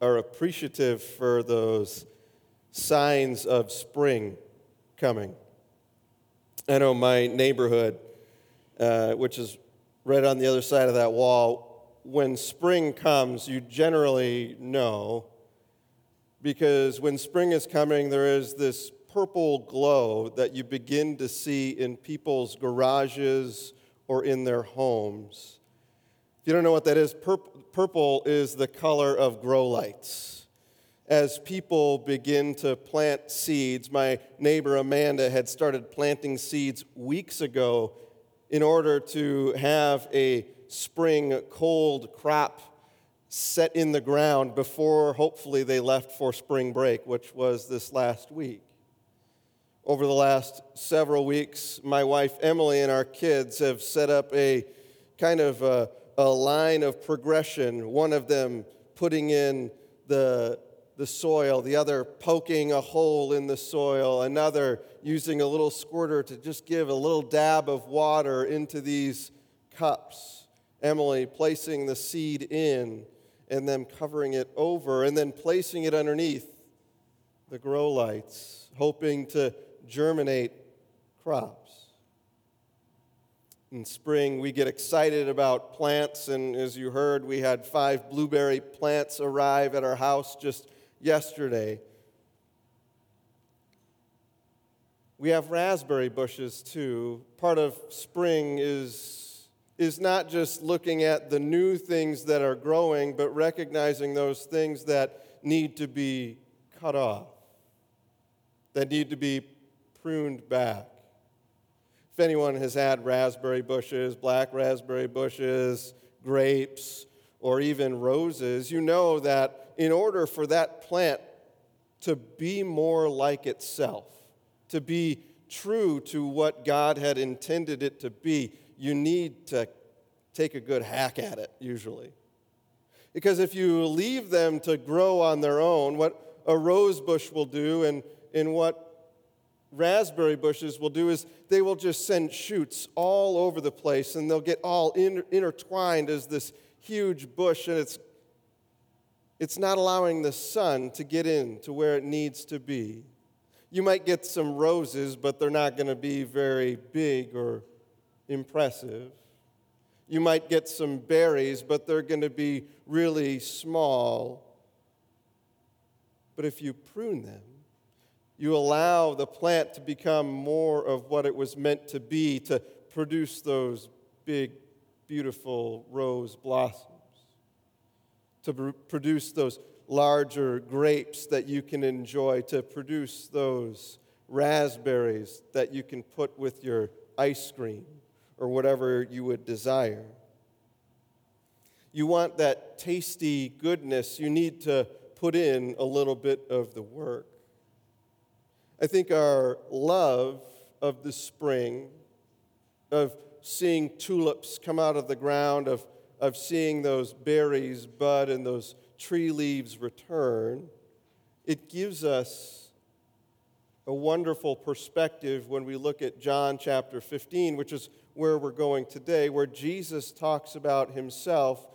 are appreciative for those signs of spring coming. I know my neighborhood, uh, which is right on the other side of that wall, when spring comes, you generally know because when spring is coming, there is this purple glow that you begin to see in people's garages or in their homes. You don't know what that is, purple is the color of grow lights. As people begin to plant seeds, my neighbor Amanda had started planting seeds weeks ago in order to have a spring cold crop set in the ground before hopefully they left for spring break, which was this last week. Over the last several weeks, my wife Emily and our kids have set up a kind of a, a line of progression, one of them putting in the, the soil, the other poking a hole in the soil, another using a little squirter to just give a little dab of water into these cups. Emily placing the seed in and then covering it over and then placing it underneath the grow lights, hoping to germinate crops. In spring, we get excited about plants, and as you heard, we had five blueberry plants arrive at our house just yesterday. We have raspberry bushes too. Part of spring is is not just looking at the new things that are growing, but recognizing those things that need to be cut off, that need to be pruned back. If anyone has had raspberry bushes, black raspberry bushes, grapes, or even roses, you know that in order for that plant to be more like itself, to be true to what God had intended it to be, you need to take a good hack at it, usually. Because if you leave them to grow on their own, what a rose bush will do and, and what raspberry bushes will do is they will just send shoots all over the place and they'll get all in, intertwined as this huge bush and it's it's not allowing the sun to get in to where it needs to be. You might get some roses, but they're not going to be very big or impressive. You might get some berries, but they're going to be really small. But if you prune them, you allow the plant to become more of what it was meant to be to produce those big, beautiful rose blossoms, to produce those larger grapes that you can enjoy, to produce those raspberries that you can put with your ice cream or whatever you would desire. You want that tasty goodness, you need to put in a little bit of the work. I think our love of the spring, of seeing tulips come out of the ground, of, of seeing those berries bud and those tree leaves return, it gives us a wonderful perspective when we look at John chapter 15, which is where we're going today, where Jesus talks about himself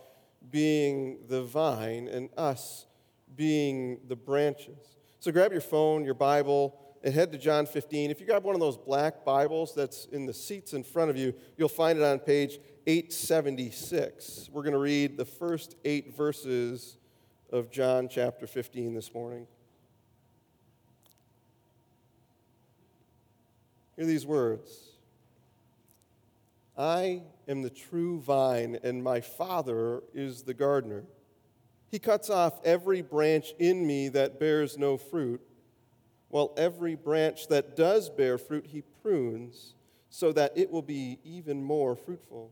being the vine and us being the branches. So grab your phone, your Bible, and head to John 15. If you grab one of those black Bibles that's in the seats in front of you, you'll find it on page 876. We're going to read the first eight verses of John chapter 15 this morning. Hear these words I am the true vine, and my Father is the gardener. He cuts off every branch in me that bears no fruit, while every branch that does bear fruit, he prunes so that it will be even more fruitful.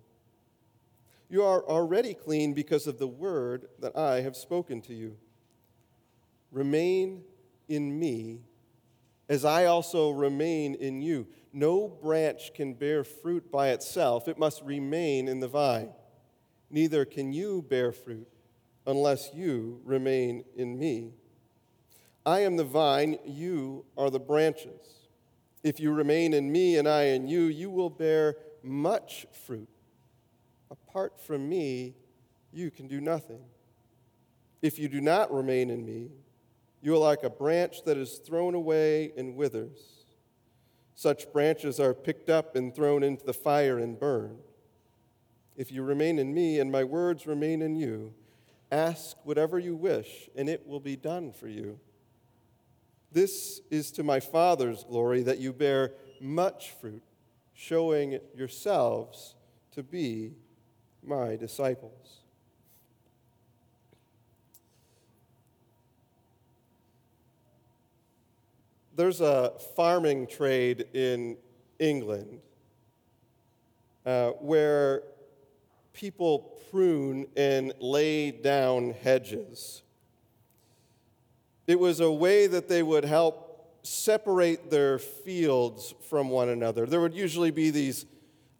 You are already clean because of the word that I have spoken to you. Remain in me as I also remain in you. No branch can bear fruit by itself, it must remain in the vine. Neither can you bear fruit unless you remain in me. I am the vine, you are the branches. If you remain in me and I in you, you will bear much fruit. Apart from me, you can do nothing. If you do not remain in me, you are like a branch that is thrown away and withers. Such branches are picked up and thrown into the fire and burned. If you remain in me and my words remain in you, ask whatever you wish, and it will be done for you. This is to my Father's glory that you bear much fruit, showing yourselves to be my disciples. There's a farming trade in England uh, where people prune and lay down hedges. It was a way that they would help separate their fields from one another. There would usually be these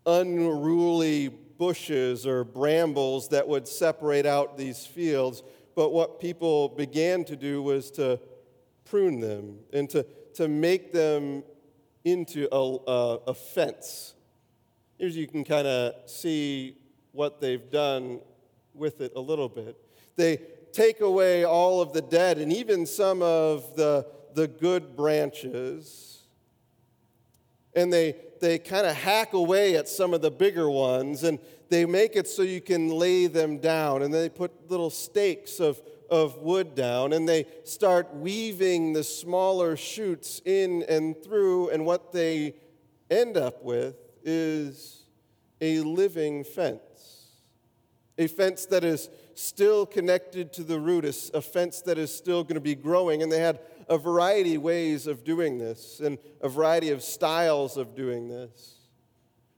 unruly bushes or brambles that would separate out these fields, but what people began to do was to prune them and to, to make them into a, a, a fence. Here you can kind of see what they've done with it a little bit. They take away all of the dead and even some of the, the good branches. And they, they kind of hack away at some of the bigger ones and they make it so you can lay them down. And they put little stakes of, of wood down and they start weaving the smaller shoots in and through. And what they end up with is a living fence. A fence that is still connected to the root, a fence that is still going to be growing. And they had a variety of ways of doing this and a variety of styles of doing this,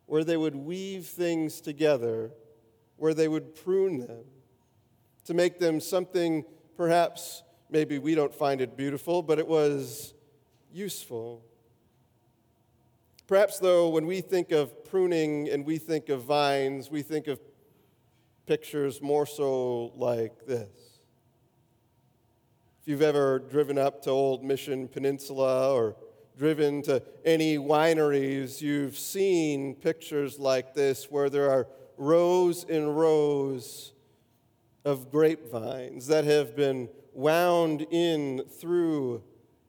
where they would weave things together, where they would prune them to make them something perhaps maybe we don't find it beautiful, but it was useful. Perhaps, though, when we think of pruning and we think of vines, we think of pictures more so like this. If you've ever driven up to Old Mission Peninsula or driven to any wineries, you've seen pictures like this where there are rows and rows of grapevines that have been wound in through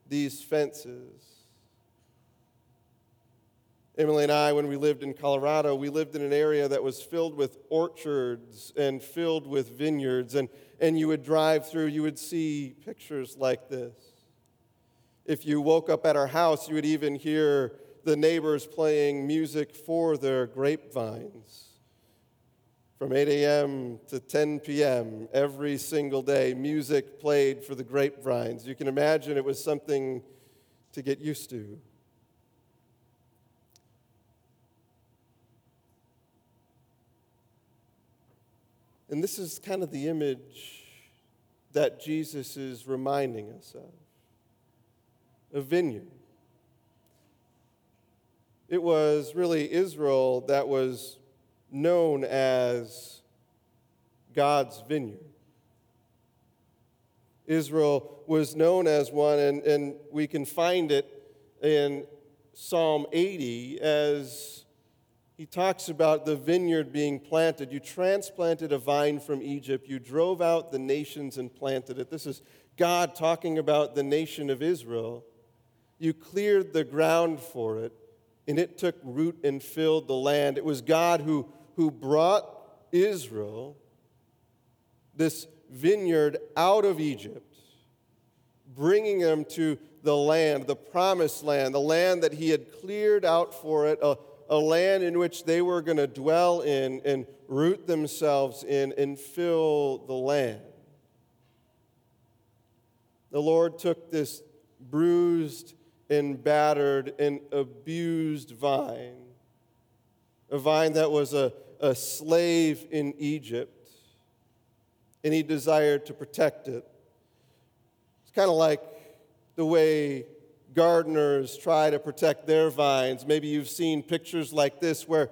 these fences. Emily and I, when we lived in Colorado, we lived in an area that was filled with orchards and filled with vineyards. And, and you would drive through, you would see pictures like this. If you woke up at our house, you would even hear the neighbors playing music for their grapevines. From 8 a.m. to 10 p.m., every single day, music played for the grapevines. You can imagine it was something to get used to. And this is kind of the image that Jesus is reminding us of a vineyard. It was really Israel that was known as God's vineyard. Israel was known as one, and, and we can find it in Psalm 80 as he talks about the vineyard being planted. You transplanted a vine from Egypt. You drove out the nations and planted it. This is God talking about the nation of Israel. You cleared the ground for it, and it took root and filled the land. It was God who, who brought Israel, this vineyard, out of Egypt, bringing them to the land, the promised land, the land that He had cleared out for it. A land in which they were going to dwell in and root themselves in and fill the land. The Lord took this bruised and battered and abused vine, a vine that was a, a slave in Egypt, and He desired to protect it. It's kind of like the way gardeners try to protect their vines. Maybe you've seen pictures like this where,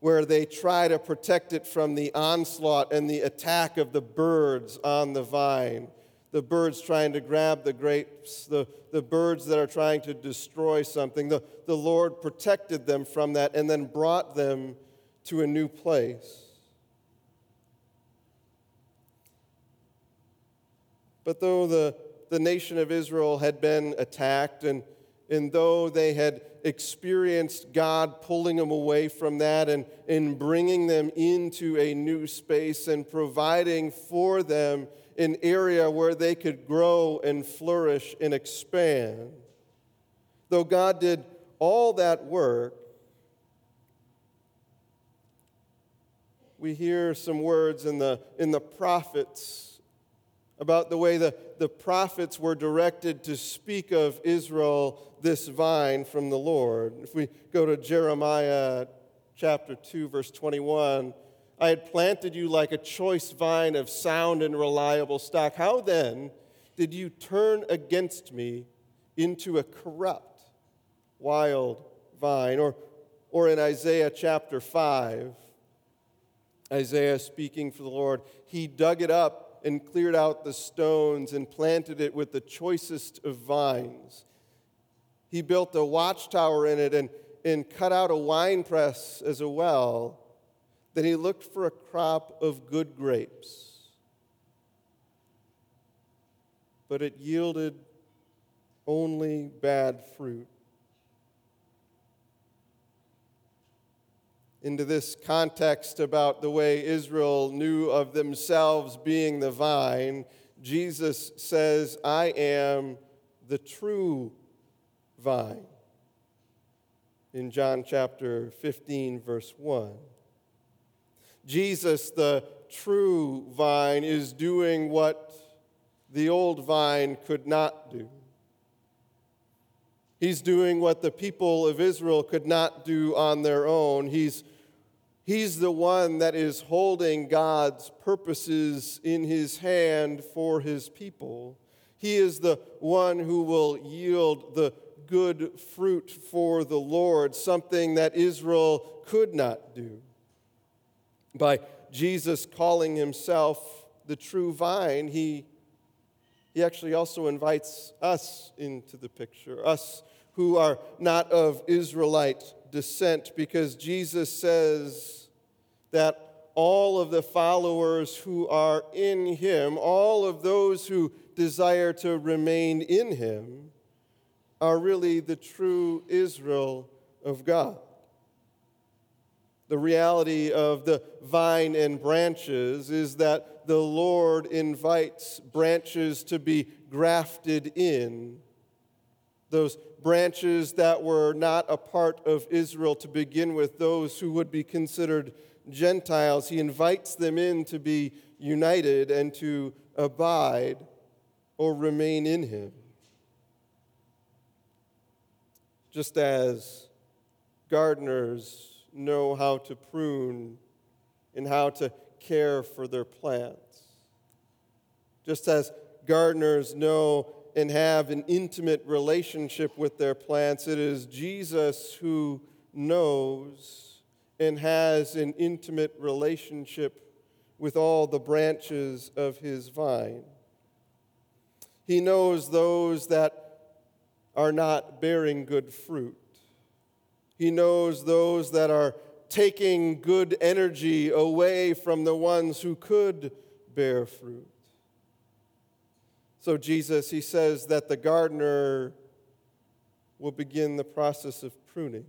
where they try to protect it from the onslaught and the attack of the birds on the vine. The birds trying to grab the grapes, the, the birds that are trying to destroy something. The, the Lord protected them from that and then brought them to a new place. But though the, the nation of Israel had been attacked, and, and though they had experienced God pulling them away from that and, and bringing them into a new space and providing for them an area where they could grow and flourish and expand. Though God did all that work, we hear some words in the, in the prophets about the way the, the prophets were directed to speak of Israel, this vine from the Lord. If we go to Jeremiah chapter 2, verse 21, I had planted you like a choice vine of sound and reliable stock. How then did you turn against me into a corrupt, wild vine? Or, or in Isaiah chapter 5, Isaiah speaking for the Lord, he dug it up and cleared out the stones and planted it with the choicest of vines. He built a watchtower in it and, and cut out a winepress as a well. Then he looked for a crop of good grapes. But it yielded only bad fruit. Into this context about the way Israel knew of themselves being the vine, Jesus says, I am the true vine. In John chapter 15, verse 1. Jesus, the true vine, is doing what the old vine could not do. He's doing what the people of Israel could not do on their own. He's, he's the one that is holding God's purposes in his hand for his people. He is the one who will yield the good fruit for the Lord, something that Israel could not do. By Jesus calling himself the true vine, he he actually also invites us into the picture, us who are not of Israelite descent, because Jesus says that all of the followers who are in him, all of those who desire to remain in him, are really the true Israel of God. The reality of the vine and branches is that the Lord invites branches to be grafted in. Those branches that were not a part of Israel to begin with, those who would be considered Gentiles, he invites them in to be united and to abide or remain in him. Just as gardeners know how to prune and how to care for their plants. Just as gardeners know and have an intimate relationship with their plants, it is Jesus who knows and has an intimate relationship with all the branches of his vine. He knows those that are not bearing good fruit. He knows those that are taking good energy away from the ones who could bear fruit. So, Jesus, he says that the gardener will begin the process of pruning.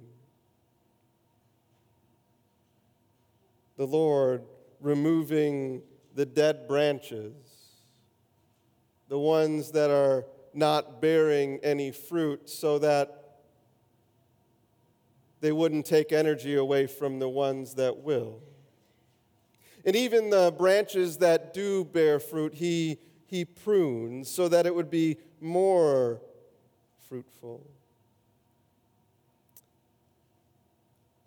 The Lord removing the dead branches, the ones that are not bearing any fruit, so that they wouldn't take energy away from the ones that will. And even the branches that do bear fruit, he, he prunes so that it would be more fruitful.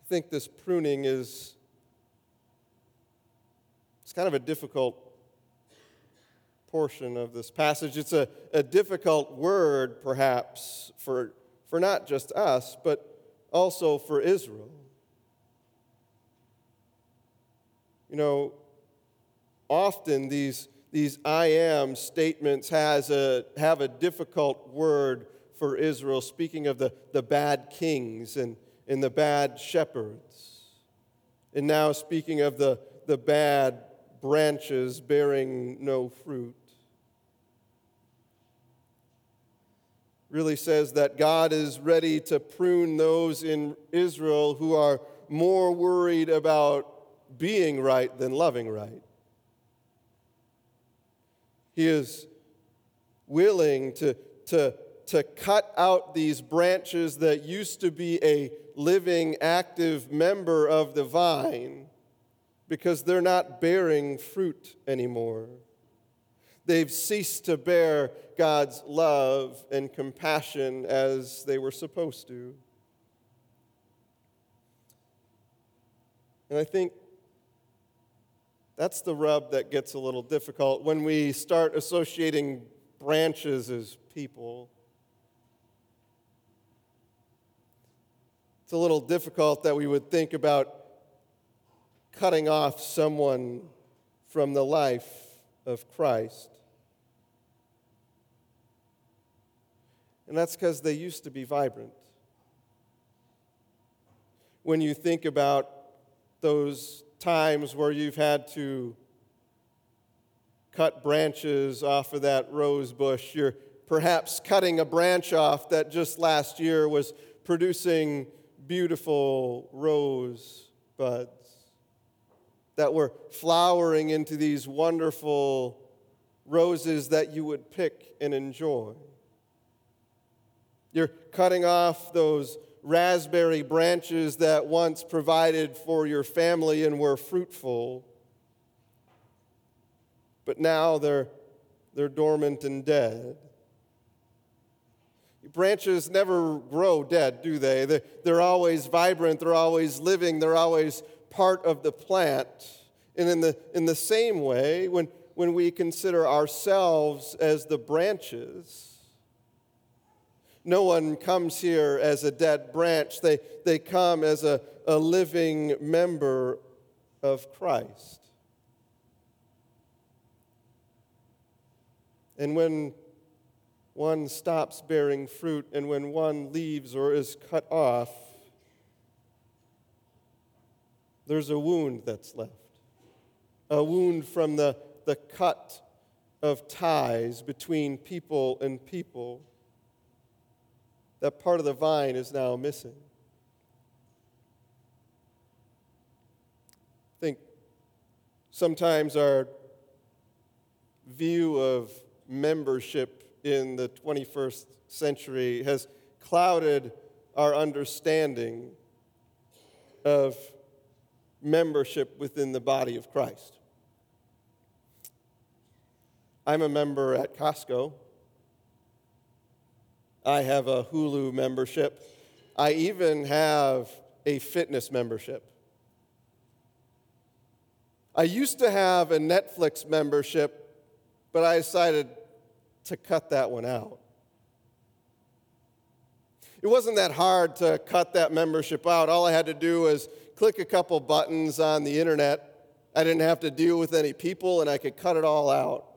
I think this pruning is it's kind of a difficult portion of this passage. It's a, a difficult word, perhaps, for, for not just us, but also for Israel. You know, often these, these I am statements has a, have a difficult word for Israel, speaking of the, the bad kings and, and the bad shepherds. And now speaking of the, the bad branches bearing no fruit. really says that God is ready to prune those in Israel who are more worried about being right than loving right. He is willing to, to, to cut out these branches that used to be a living, active member of the vine because they're not bearing fruit anymore. They've ceased to bear God's love and compassion as they were supposed to. And I think that's the rub that gets a little difficult when we start associating branches as people. It's a little difficult that we would think about cutting off someone from the life of Christ. And that's because they used to be vibrant. When you think about those times where you've had to cut branches off of that rose bush, you're perhaps cutting a branch off that just last year was producing beautiful rose buds that were flowering into these wonderful roses that you would pick and enjoy. You're cutting off those raspberry branches that once provided for your family and were fruitful, but now they're, they're dormant and dead. Branches never grow dead, do they? They're, they're always vibrant, they're always living, they're always part of the plant. And in the, in the same way, when, when we consider ourselves as the branches, no one comes here as a dead branch, they, they come as a, a living member of Christ. And when one stops bearing fruit and when one leaves or is cut off, there's a wound that's left. A wound from the, the cut of ties between people and people that part of the vine is now missing. I think sometimes our view of membership in the 21st century has clouded our understanding of membership within the body of Christ. I'm a member at Costco. I have a Hulu membership. I even have a fitness membership. I used to have a Netflix membership, but I decided to cut that one out. It wasn't that hard to cut that membership out. All I had to do was click a couple buttons on the internet. I didn't have to deal with any people, and I could cut it all out.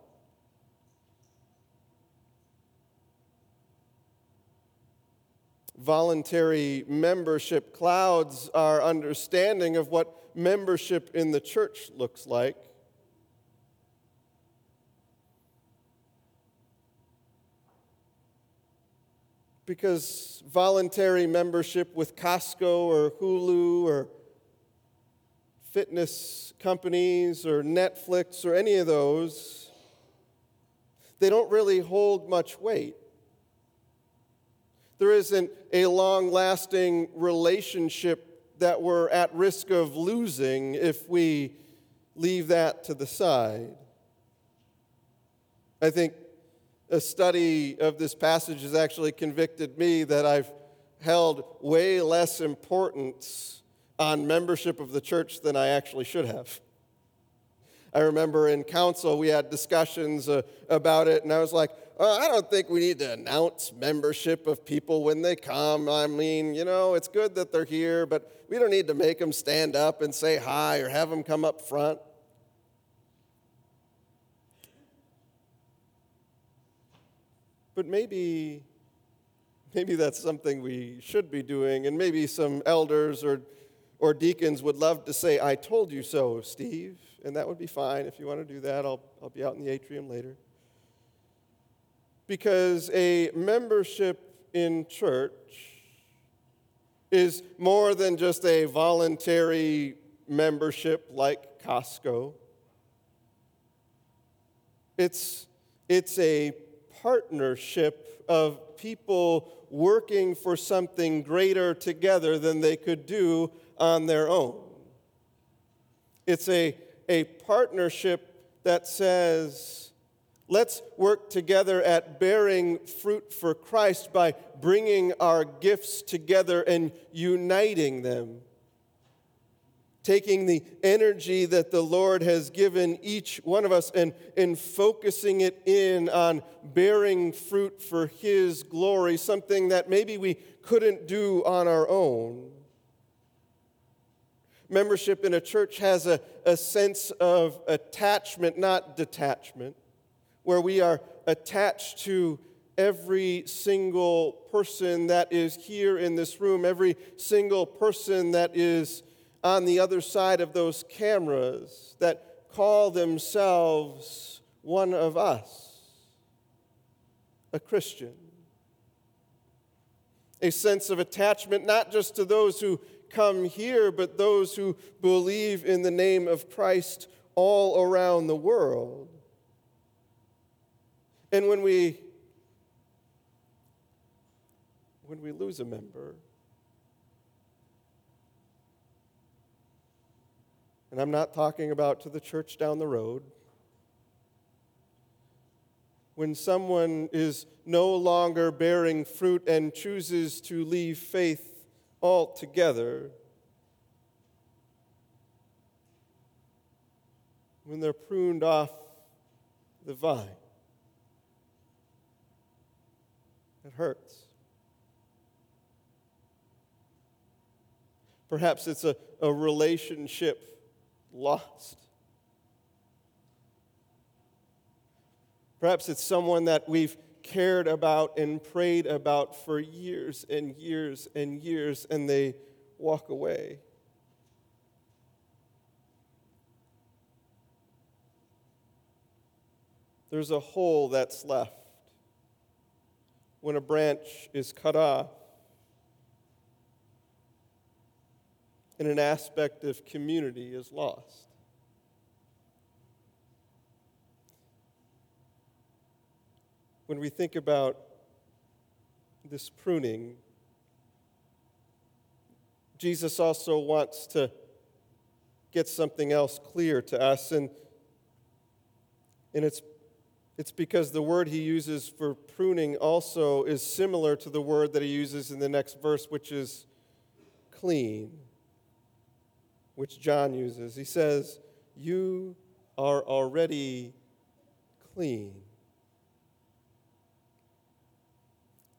Voluntary membership clouds our understanding of what membership in the church looks like. Because voluntary membership with Costco or Hulu or fitness companies or Netflix or any of those, they don't really hold much weight there isn't a long lasting relationship that we're at risk of losing if we leave that to the side. I think a study of this passage has actually convicted me that I've held way less importance on membership of the church than I actually should have. I remember in council we had discussions uh, about it, and I was like, oh, I don't think we need to announce membership of people when they come. I mean, you know, it's good that they're here, but we don't need to make them stand up and say hi or have them come up front. But maybe, maybe that's something we should be doing, and maybe some elders or, or deacons would love to say, I told you so, Steve and that would be fine. If you want to do that, I'll, I'll be out in the atrium later. Because a membership in church is more than just a voluntary membership like Costco. It's, it's a partnership of people working for something greater together than they could do on their own. It's a, a partnership that says, let's work together at bearing fruit for Christ by bringing our gifts together and uniting them taking the energy that the Lord has given each one of us and, and focusing it in on bearing fruit for His glory, something that maybe we couldn't do on our own. Membership in a church has a, a sense of attachment, not detachment, where we are attached to every single person that is here in this room, every single person that is on the other side of those cameras that call themselves one of us, a Christian. A sense of attachment not just to those who come here, but those who believe in the name of Christ all around the world. And when we when we lose a member, And I'm not talking about to the church down the road. When someone is no longer bearing fruit and chooses to leave faith altogether, when they're pruned off the vine, it hurts. Perhaps it's a, a relationship lost. Perhaps it's someone that we've cared about and prayed about for years and years and years, and they walk away. There's a hole that's left when a branch is cut off. and an aspect of community is lost. When we think about this pruning, Jesus also wants to get something else clear to us, and, and it's, it's because the word he uses for pruning also is similar to the word that he uses in the next verse, which is clean which John uses. He says, You are already clean.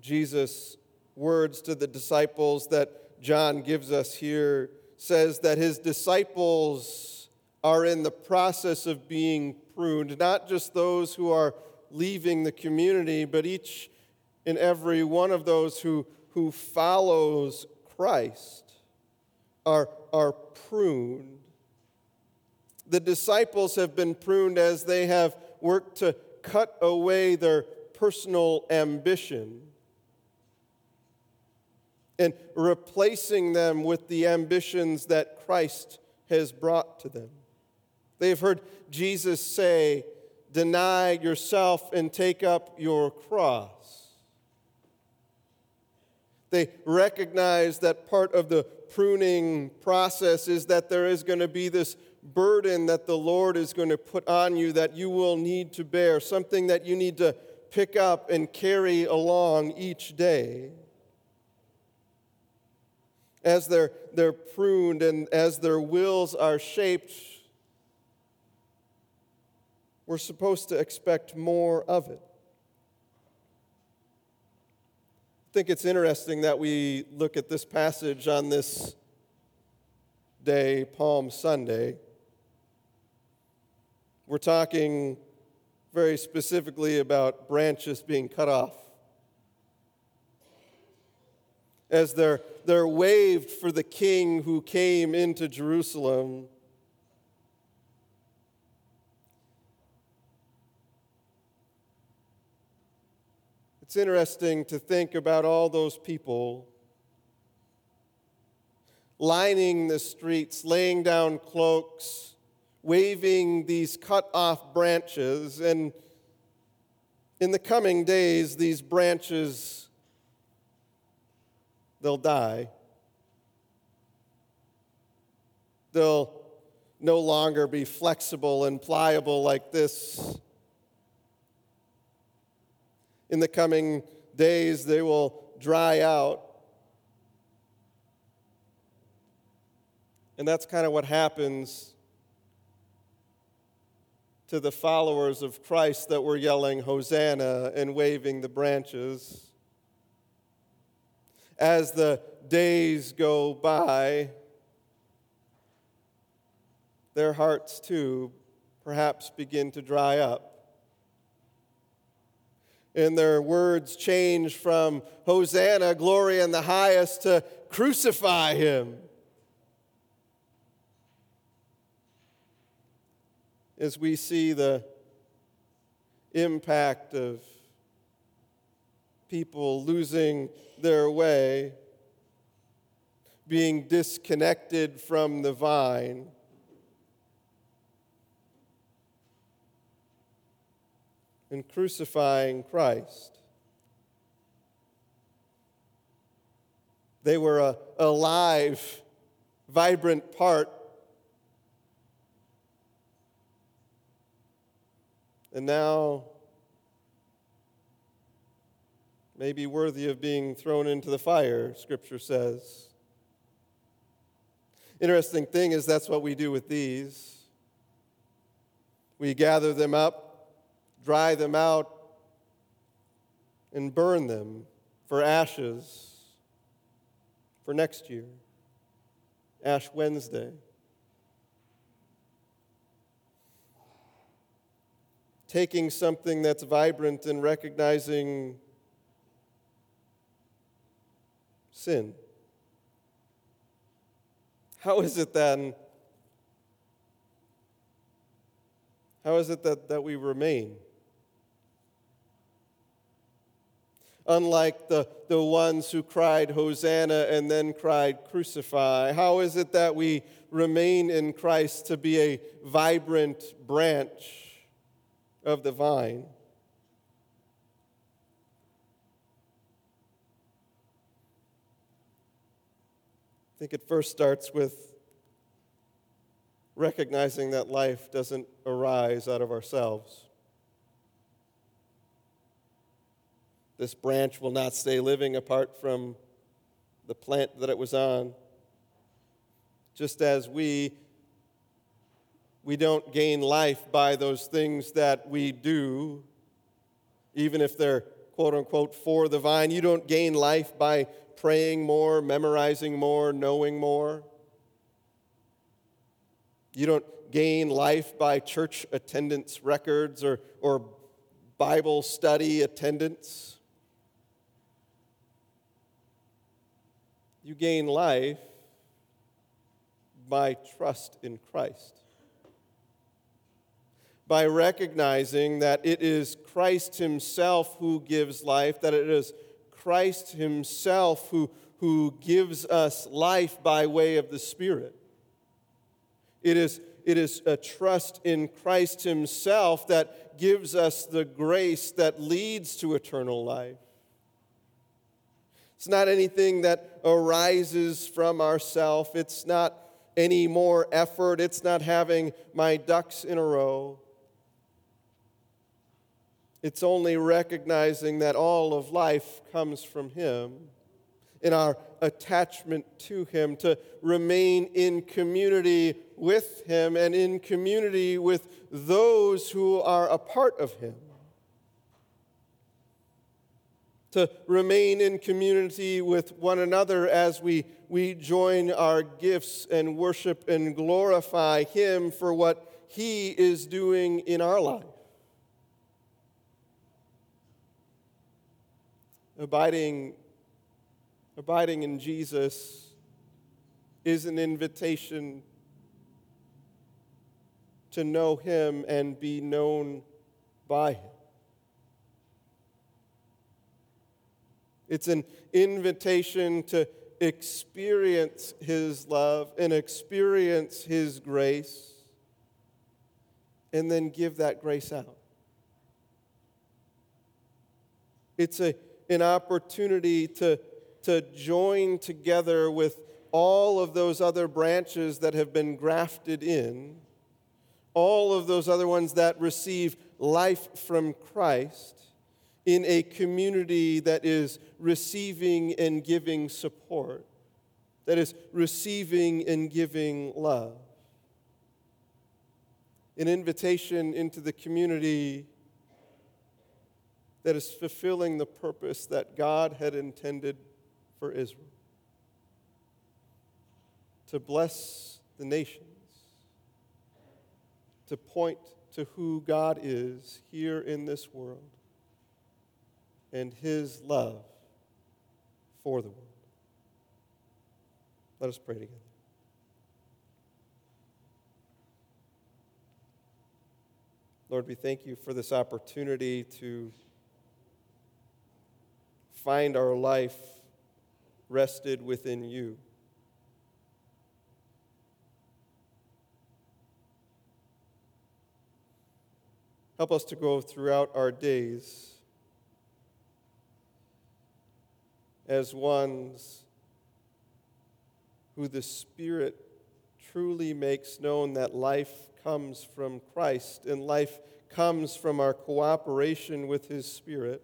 Jesus' words to the disciples that John gives us here says that his disciples are in the process of being pruned, not just those who are leaving the community, but each and every one of those who, who follows Christ are, are pruned. The disciples have been pruned as they have worked to cut away their personal ambition and replacing them with the ambitions that Christ has brought to them. They've heard Jesus say, Deny yourself and take up your cross. They recognize that part of the pruning process is that there is going to be this burden that the Lord is going to put on you that you will need to bear, something that you need to pick up and carry along each day. As they're, they're pruned and as their wills are shaped, we're supposed to expect more of it. I think it's interesting that we look at this passage on this day, Palm Sunday. We're talking very specifically about branches being cut off. As they're, they're waved for the king who came into Jerusalem, It's interesting to think about all those people lining the streets, laying down cloaks, waving these cut off branches, and in the coming days, these branches, they'll die. They'll no longer be flexible and pliable like this. In the coming days, they will dry out. And that's kind of what happens to the followers of Christ that were yelling Hosanna and waving the branches. As the days go by, their hearts too perhaps begin to dry up. And their words change from Hosanna, glory in the highest, to crucify him. As we see the impact of people losing their way, being disconnected from the vine. And crucifying Christ. They were a, a live, vibrant part. And now, maybe worthy of being thrown into the fire, Scripture says. Interesting thing is, that's what we do with these. We gather them up dry them out, and burn them for ashes for next year, Ash Wednesday. Taking something that's vibrant and recognizing sin. How is it then? How is it that, that we remain? Unlike the, the ones who cried Hosanna and then cried Crucify? How is it that we remain in Christ to be a vibrant branch of the vine? I think it first starts with recognizing that life doesn't arise out of ourselves. This branch will not stay living apart from the plant that it was on. Just as we we don't gain life by those things that we do, even if they're quote unquote for the vine. You don't gain life by praying more, memorizing more, knowing more. You don't gain life by church attendance records or, or Bible study attendance. You gain life by trust in Christ. By recognizing that it is Christ Himself who gives life, that it is Christ Himself who, who gives us life by way of the Spirit. It is, it is a trust in Christ Himself that gives us the grace that leads to eternal life. It's not anything that arises from ourself. It's not any more effort. It's not having my ducks in a row. It's only recognizing that all of life comes from Him in our attachment to Him, to remain in community with Him and in community with those who are a part of Him to remain in community with one another as we, we join our gifts and worship and glorify Him for what He is doing in our life. Abiding, abiding in Jesus is an invitation to know Him and be known by Him. It's an invitation to experience His love and experience His grace, and then give that grace out. It's a, an opportunity to, to join together with all of those other branches that have been grafted in, all of those other ones that receive life from Christ in a community that is receiving and giving support, that is receiving and giving love. An invitation into the community that is fulfilling the purpose that God had intended for Israel. To bless the nations, to point to who God is here in this world and his love for the world. Let us pray together. Lord, we thank you for this opportunity to find our life rested within you. Help us to go throughout our days as ones who the Spirit truly makes known that life comes from Christ and life comes from our cooperation with His Spirit.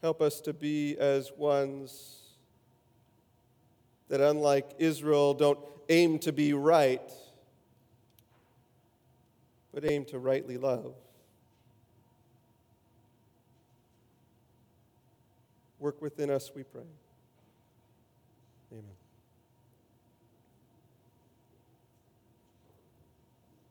Help us to be as ones that, unlike Israel, don't aim to be right, but aim to rightly love. Work within us, we pray.